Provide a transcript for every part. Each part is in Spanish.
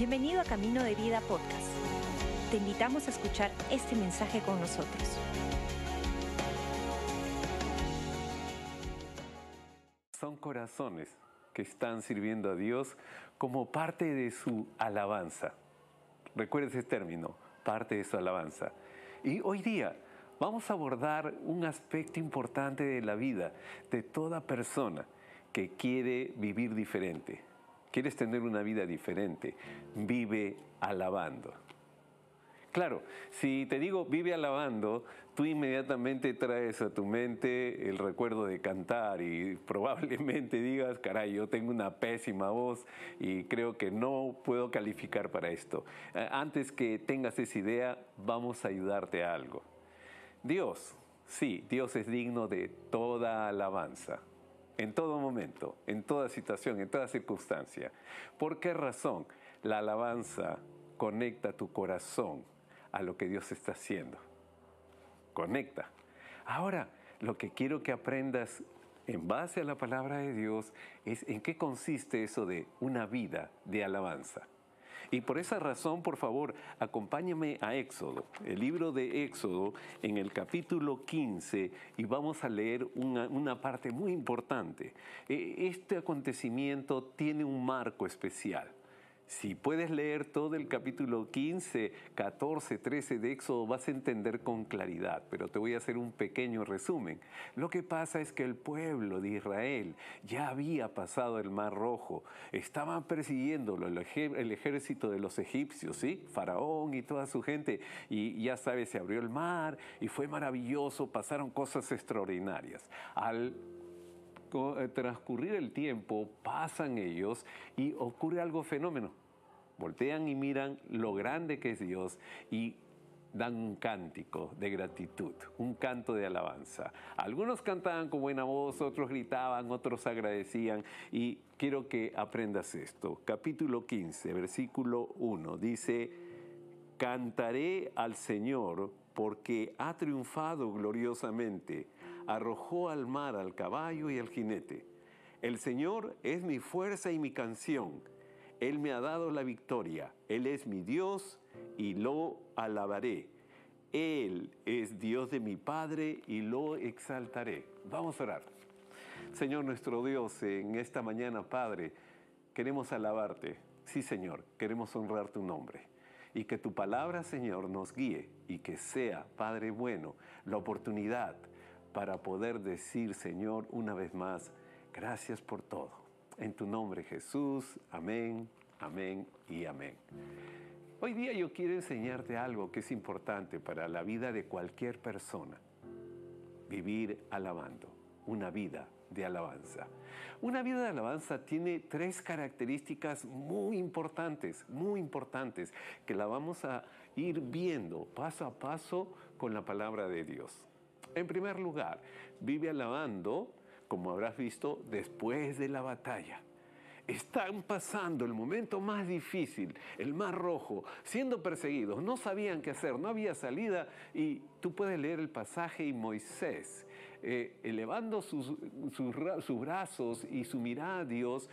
Bienvenido a Camino de Vida Podcast. Te invitamos a escuchar este mensaje con nosotros. Son corazones que están sirviendo a Dios como parte de su alabanza. Recuerda ese término, parte de su alabanza. Y hoy día vamos a abordar un aspecto importante de la vida de toda persona que quiere vivir diferente. ¿Quieres tener una vida diferente? Vive alabando. Claro, si te digo vive alabando, tú inmediatamente traes a tu mente el recuerdo de cantar y probablemente digas, caray, yo tengo una pésima voz y creo que no puedo calificar para esto. Eh, antes que tengas esa idea, vamos a ayudarte a algo. Dios, sí, Dios es digno de toda alabanza en todo momento, en toda situación, en toda circunstancia. ¿Por qué razón? La alabanza conecta tu corazón a lo que Dios está haciendo. Conecta. Ahora, lo que quiero que aprendas en base a la palabra de Dios es en qué consiste eso de una vida de alabanza. Y por esa razón, por favor, acompáñame a Éxodo, el libro de Éxodo, en el capítulo 15, y vamos a leer una, parte muy importante. E, este acontecimiento tiene un marco especial. Si puedes leer todo el capítulo 15, 14, 13 de Éxodo, vas a entender con claridad, pero te voy a hacer un pequeño resumen. Lo que pasa es que el pueblo de Israel ya había pasado el Mar Rojo, estaban persiguiéndolo el, ejército de los egipcios, ¿sí? Faraón y toda su gente, y ya sabes, se abrió el mar y fue maravilloso, pasaron cosas extraordinarias. Al eh, transcurrir el tiempo, pasan ellos y ocurre algo fenómeno voltean y miran lo grande que es Dios y dan un cántico de gratitud, un canto de alabanza. Algunos cantaban con buena voz, otros gritaban, otros agradecían y quiero que aprendas esto. Capítulo 15, versículo 1 dice, Cantaré al Señor porque ha triunfado gloriosamente, arrojó al mar al caballo y al jinete. El Señor es mi fuerza y mi canción él me ha dado la victoria. Él es mi Dios y lo alabaré. Él es Dios de mi Padre y lo exaltaré. Vamos a orar. Señor nuestro Dios, en esta mañana, Padre, queremos alabarte. Sí, Señor, queremos honrar tu nombre. Y que tu palabra, Señor, nos guíe y que sea, Padre bueno, la oportunidad para poder decir, Señor, una vez más, gracias por todo. En tu nombre Jesús, amén, amén y amén. Hoy día yo quiero enseñarte algo que es importante para la vida de cualquier persona. Vivir alabando, una vida de alabanza. Una vida de alabanza tiene tres características muy importantes, muy importantes, que la vamos a ir viendo paso a paso con la palabra de Dios. En primer lugar, vive alabando como habrás visto, después de la batalla. Están pasando el momento más difícil, el más rojo, siendo perseguidos, no sabían qué hacer, no había salida y tú puedes leer el pasaje y Moisés, eh, elevando sus, sus brazos y su mirada a Dios,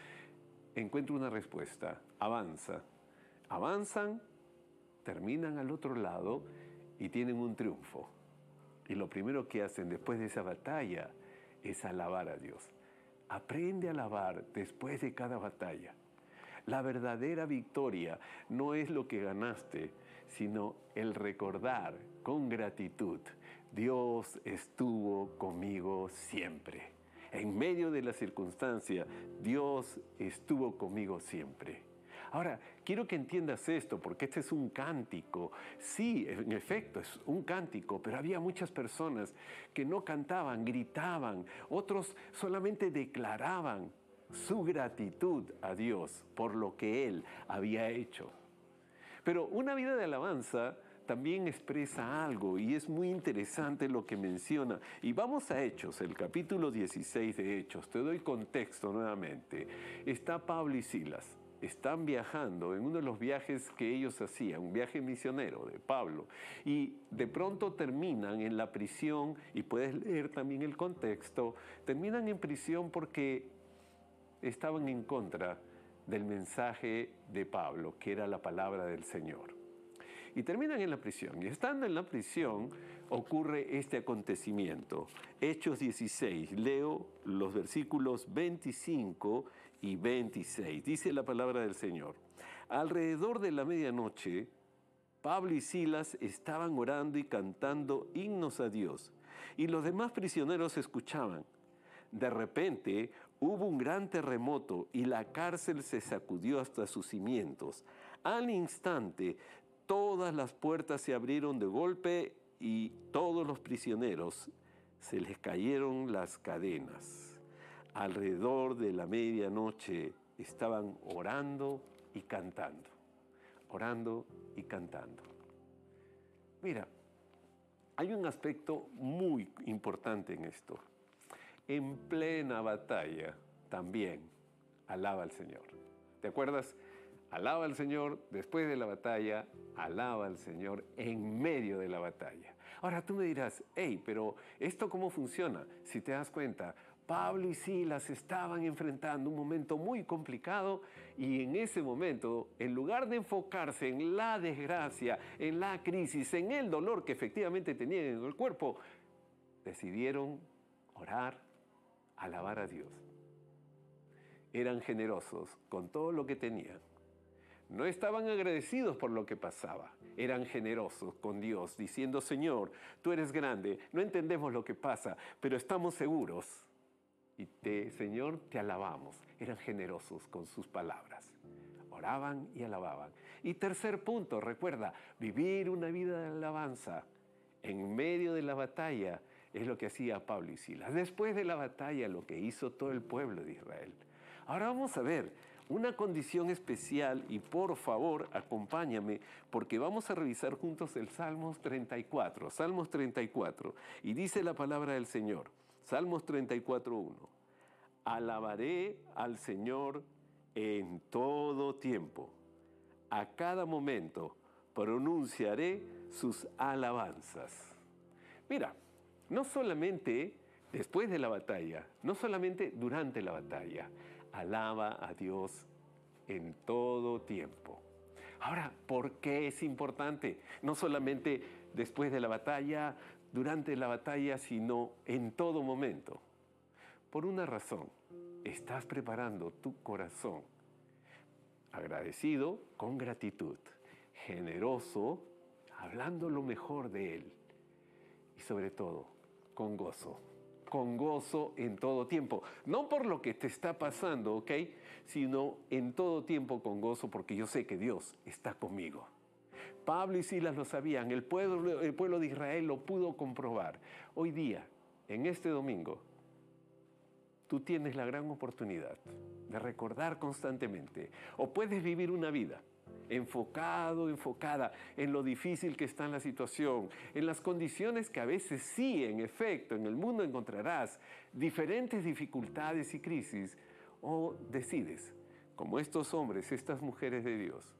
encuentra una respuesta, avanza. Avanzan, terminan al otro lado y tienen un triunfo. Y lo primero que hacen después de esa batalla es alabar a Dios. Aprende a alabar después de cada batalla. La verdadera victoria no es lo que ganaste, sino el recordar con gratitud, Dios estuvo conmigo siempre. En medio de la circunstancia, Dios estuvo conmigo siempre. Ahora, quiero que entiendas esto, porque este es un cántico. Sí, en efecto, es un cántico, pero había muchas personas que no cantaban, gritaban, otros solamente declaraban su gratitud a Dios por lo que Él había hecho. Pero una vida de alabanza también expresa algo y es muy interesante lo que menciona. Y vamos a Hechos, el capítulo 16 de Hechos. Te doy contexto nuevamente. Está Pablo y Silas están viajando en uno de los viajes que ellos hacían, un viaje misionero de Pablo, y de pronto terminan en la prisión, y puedes leer también el contexto, terminan en prisión porque estaban en contra del mensaje de Pablo, que era la palabra del Señor. Y terminan en la prisión. Y estando en la prisión ocurre este acontecimiento. Hechos 16, leo los versículos 25 y 26. Dice la palabra del Señor. Alrededor de la medianoche, Pablo y Silas estaban orando y cantando himnos a Dios, y los demás prisioneros escuchaban. De repente hubo un gran terremoto y la cárcel se sacudió hasta sus cimientos. Al instante, todas las puertas se abrieron de golpe y todos los prisioneros se les cayeron las cadenas. Alrededor de la medianoche estaban orando y cantando, orando y cantando. Mira, hay un aspecto muy importante en esto. En plena batalla también alaba al Señor. ¿Te acuerdas? Alaba al Señor después de la batalla, alaba al Señor en medio de la batalla. Ahora tú me dirás, hey, pero ¿esto cómo funciona? Si te das cuenta, Pablo y Silas estaban enfrentando un momento muy complicado y en ese momento, en lugar de enfocarse en la desgracia, en la crisis, en el dolor que efectivamente tenían en el cuerpo, decidieron orar, alabar a Dios. Eran generosos con todo lo que tenían no estaban agradecidos por lo que pasaba, eran generosos con Dios, diciendo, Señor, tú eres grande, no entendemos lo que pasa, pero estamos seguros. Y te, Señor, te alabamos. Eran generosos con sus palabras. Oraban y alababan. Y tercer punto, recuerda, vivir una vida de alabanza en medio de la batalla es lo que hacía Pablo y Silas. Después de la batalla, lo que hizo todo el pueblo de Israel. Ahora vamos a ver una condición especial y por favor acompáñame porque vamos a revisar juntos el Salmos 34, Salmos 34 y dice la palabra del Señor, Salmos 34.1, alabaré al Señor en todo tiempo, a cada momento pronunciaré sus alabanzas. Mira, no solamente después de la batalla, no solamente durante la batalla, alaba a Dios en todo tiempo. Ahora, ¿por qué es importante? No solamente después de la batalla, durante la batalla, sino en todo momento. Por una razón, estás preparando tu corazón agradecido con gratitud, generoso, hablando lo mejor de Él y sobre todo con gozo con gozo en todo tiempo. No por lo que te está pasando, ¿ok? Sino en todo tiempo con gozo porque yo sé que Dios está conmigo. Pablo y Silas lo sabían, el pueblo, de Israel lo pudo comprobar. Hoy día, en este domingo, tú tienes la gran oportunidad de recordar constantemente o puedes vivir una vida enfocado, enfocada en lo difícil que está en la situación, en las condiciones que a veces sí, en efecto, en el mundo encontrarás diferentes dificultades y crisis, o decides, como estos hombres, estas mujeres de Dios,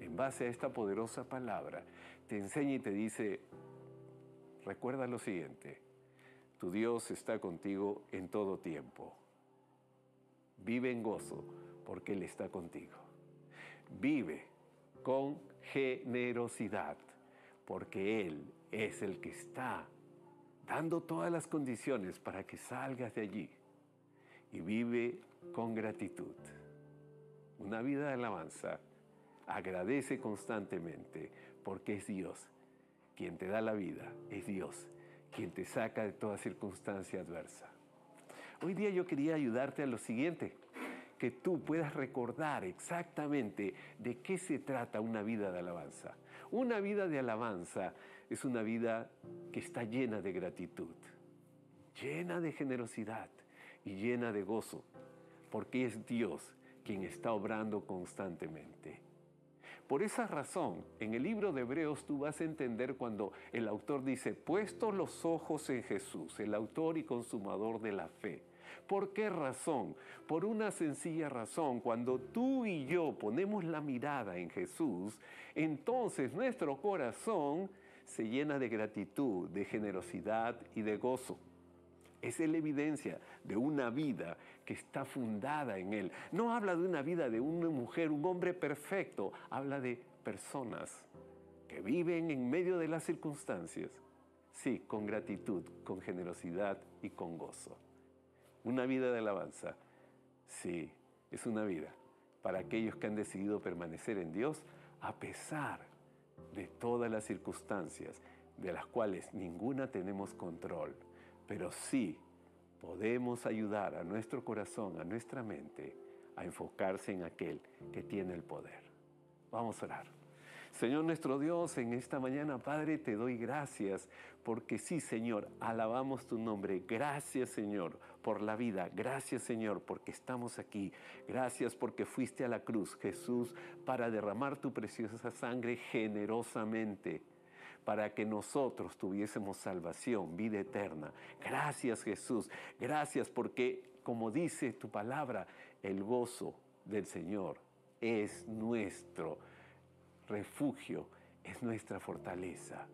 en base a esta poderosa palabra, te enseña y te dice, recuerda lo siguiente, tu Dios está contigo en todo tiempo. Vive en gozo porque Él está contigo. Vive con generosidad, porque Él es el que está dando todas las condiciones para que salgas de allí y vive con gratitud. Una vida de alabanza agradece constantemente porque es Dios quien te da la vida, es Dios quien te saca de toda circunstancia adversa. Hoy día yo quería ayudarte a lo siguiente que tú puedas recordar exactamente de qué se trata una vida de alabanza. Una vida de alabanza es una vida que está llena de gratitud, llena de generosidad y llena de gozo, porque es Dios quien está obrando constantemente. Por esa razón, en el libro de Hebreos tú vas a entender cuando el autor dice, puesto los ojos en Jesús, el autor y consumador de la fe, ¿Por qué razón? Por una sencilla razón. Cuando tú y yo ponemos la mirada en Jesús, entonces nuestro corazón se llena de gratitud, de generosidad y de gozo. Es la evidencia de una vida que está fundada en Él. No habla de una vida de una mujer, un hombre perfecto. Habla de personas que viven en medio de las circunstancias. Sí, con gratitud, con generosidad y con gozo. Una vida de alabanza. Sí, es una vida para aquellos que han decidido permanecer en Dios a pesar de todas las circunstancias de las cuales ninguna tenemos control, pero sí podemos ayudar a nuestro corazón, a nuestra mente, a enfocarse en aquel que tiene el poder. Vamos a orar. Señor nuestro Dios, en esta mañana, Padre, te doy gracias porque sí, Señor, alabamos tu nombre. Gracias, Señor, por la vida. Gracias, Señor, porque estamos aquí. Gracias porque fuiste a la cruz, Jesús, para derramar tu preciosa sangre generosamente para que nosotros tuviésemos salvación, vida eterna. Gracias Jesús, gracias porque, como dice tu palabra, el gozo del Señor es nuestro refugio, es nuestra fortaleza.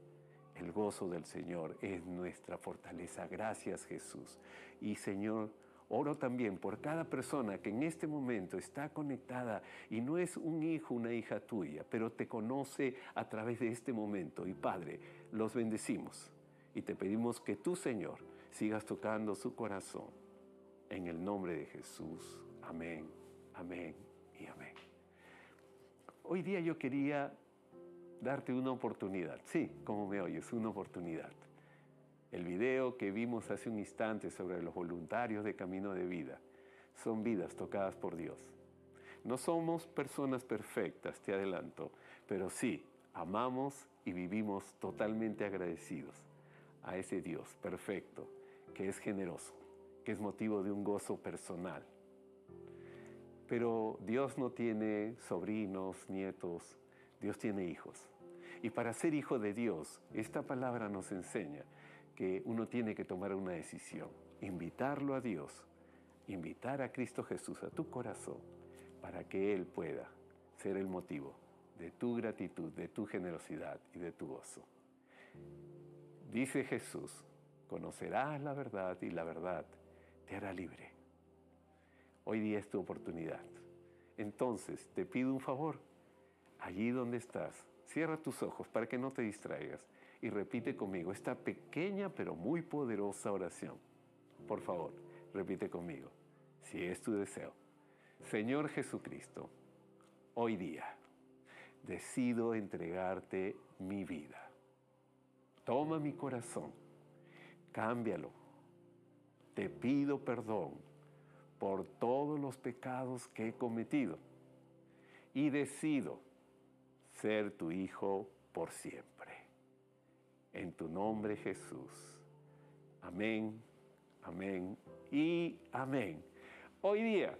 El gozo del Señor es nuestra fortaleza. Gracias Jesús. Y Señor, oro también por cada persona que en este momento está conectada y no es un hijo, una hija tuya, pero te conoce a través de este momento. Y Padre, los bendecimos y te pedimos que tú, Señor, sigas tocando su corazón. En el nombre de Jesús. Amén, amén y amén. Hoy día yo quería darte una oportunidad. Sí, como me oyes, una oportunidad. El video que vimos hace un instante sobre los voluntarios de Camino de Vida son vidas tocadas por Dios. No somos personas perfectas, te adelanto, pero sí, amamos y vivimos totalmente agradecidos a ese Dios perfecto, que es generoso, que es motivo de un gozo personal pero Dios no tiene sobrinos, nietos, Dios tiene hijos. Y para ser hijo de Dios, esta palabra nos enseña que uno tiene que tomar una decisión, invitarlo a Dios, invitar a Cristo Jesús a tu corazón para que Él pueda ser el motivo de tu gratitud, de tu generosidad y de tu gozo. Dice Jesús, conocerás la verdad y la verdad te hará libre. Hoy día es tu oportunidad. Entonces, te pido un favor. Allí donde estás, cierra tus ojos para que no te distraigas y repite conmigo esta pequeña pero muy poderosa oración. Por favor, repite conmigo, si es tu deseo. Señor Jesucristo, hoy día decido entregarte mi vida. Toma mi corazón, cámbialo. Te pido perdón por todos los pecados que he cometido y decido ser tu hijo por siempre. En tu nombre Jesús. Amén, amén y amén. Hoy día,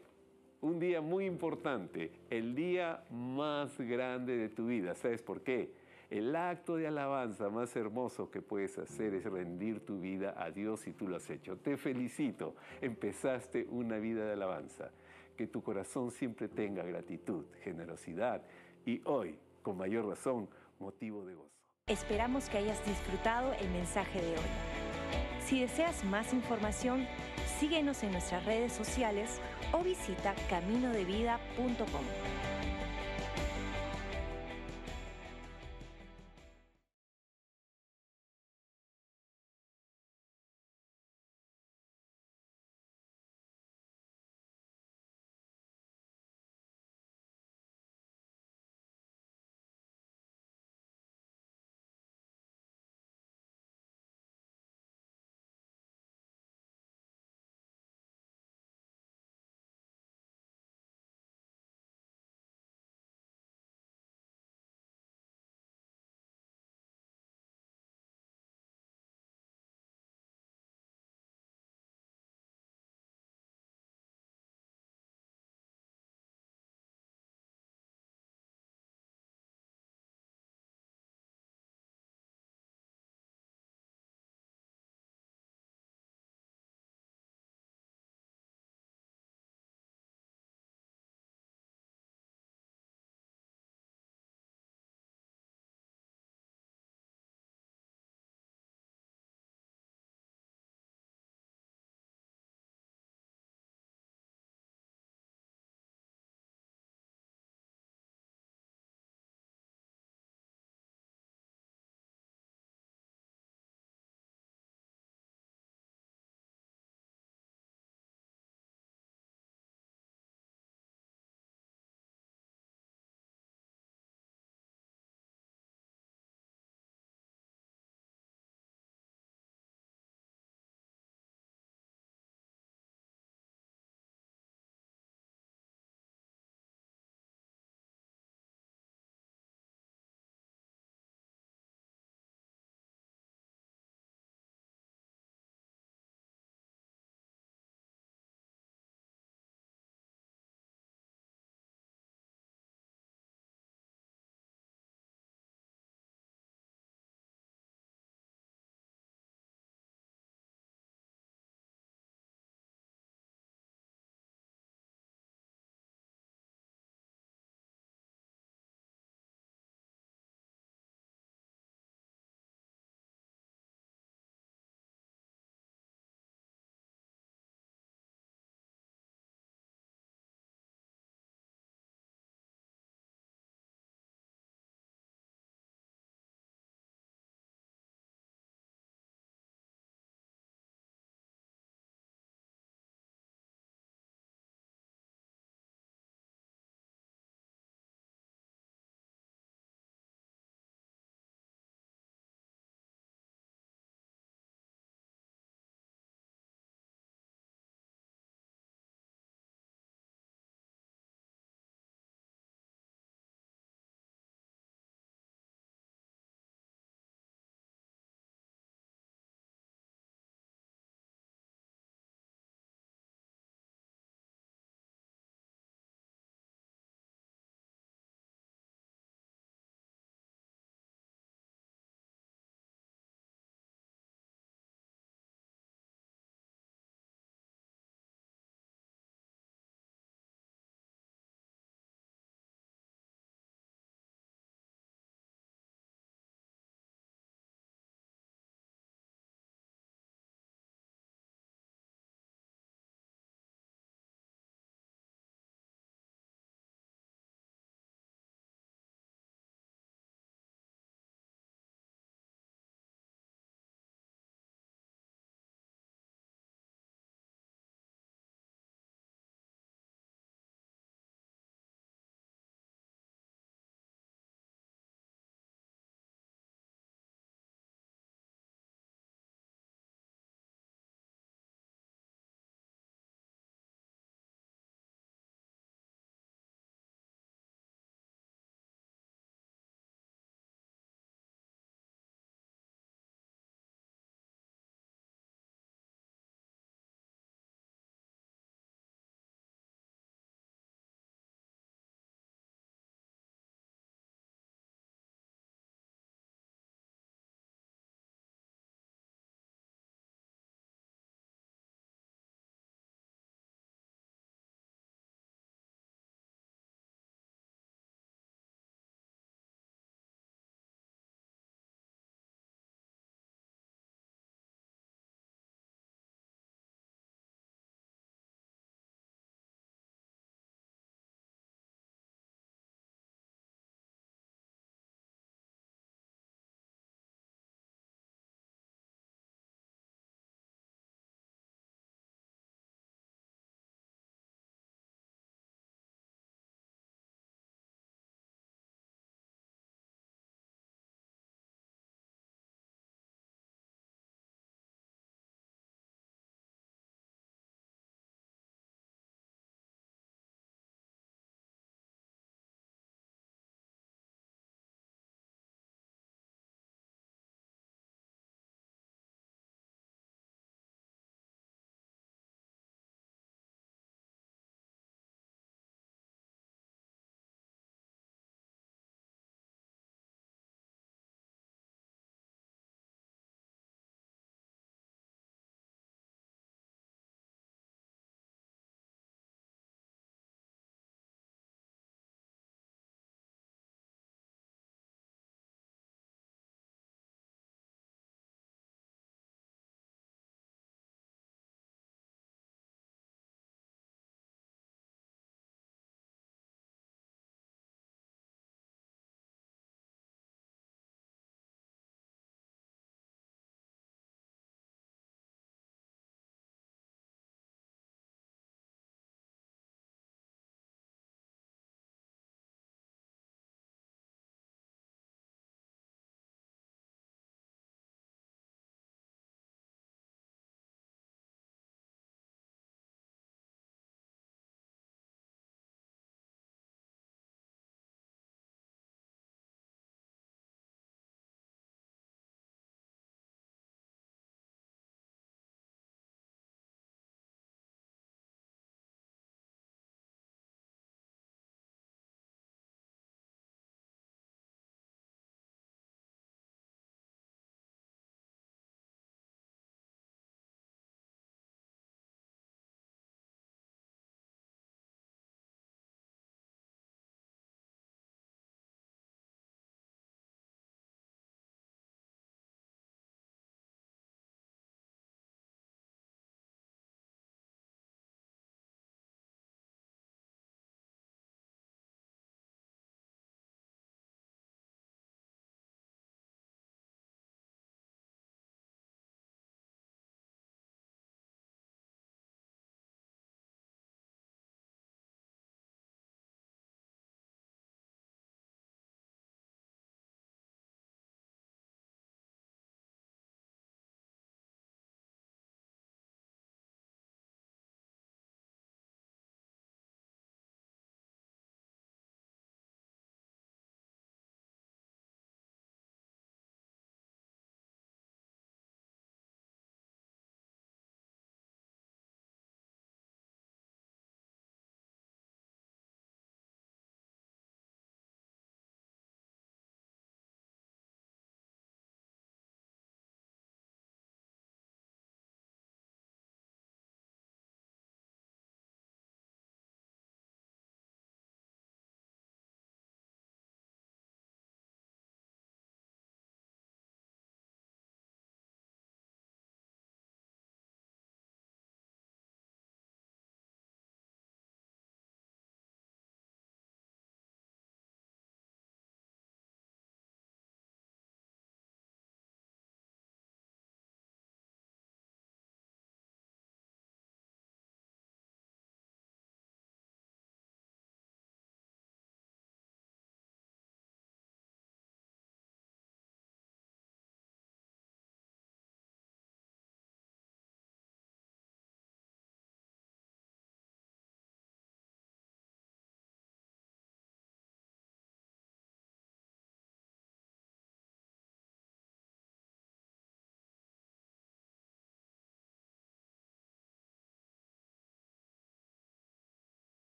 un día muy importante, el día más grande de tu vida. ¿Sabes por qué? El acto de alabanza más hermoso que puedes hacer es rendir tu vida a Dios y tú lo has hecho. Te felicito, empezaste una vida de alabanza. Que tu corazón siempre tenga gratitud, generosidad y hoy, con mayor razón, motivo de gozo. Esperamos que hayas disfrutado el mensaje de hoy. Si deseas más información, síguenos en nuestras redes sociales o visita caminodevida.com.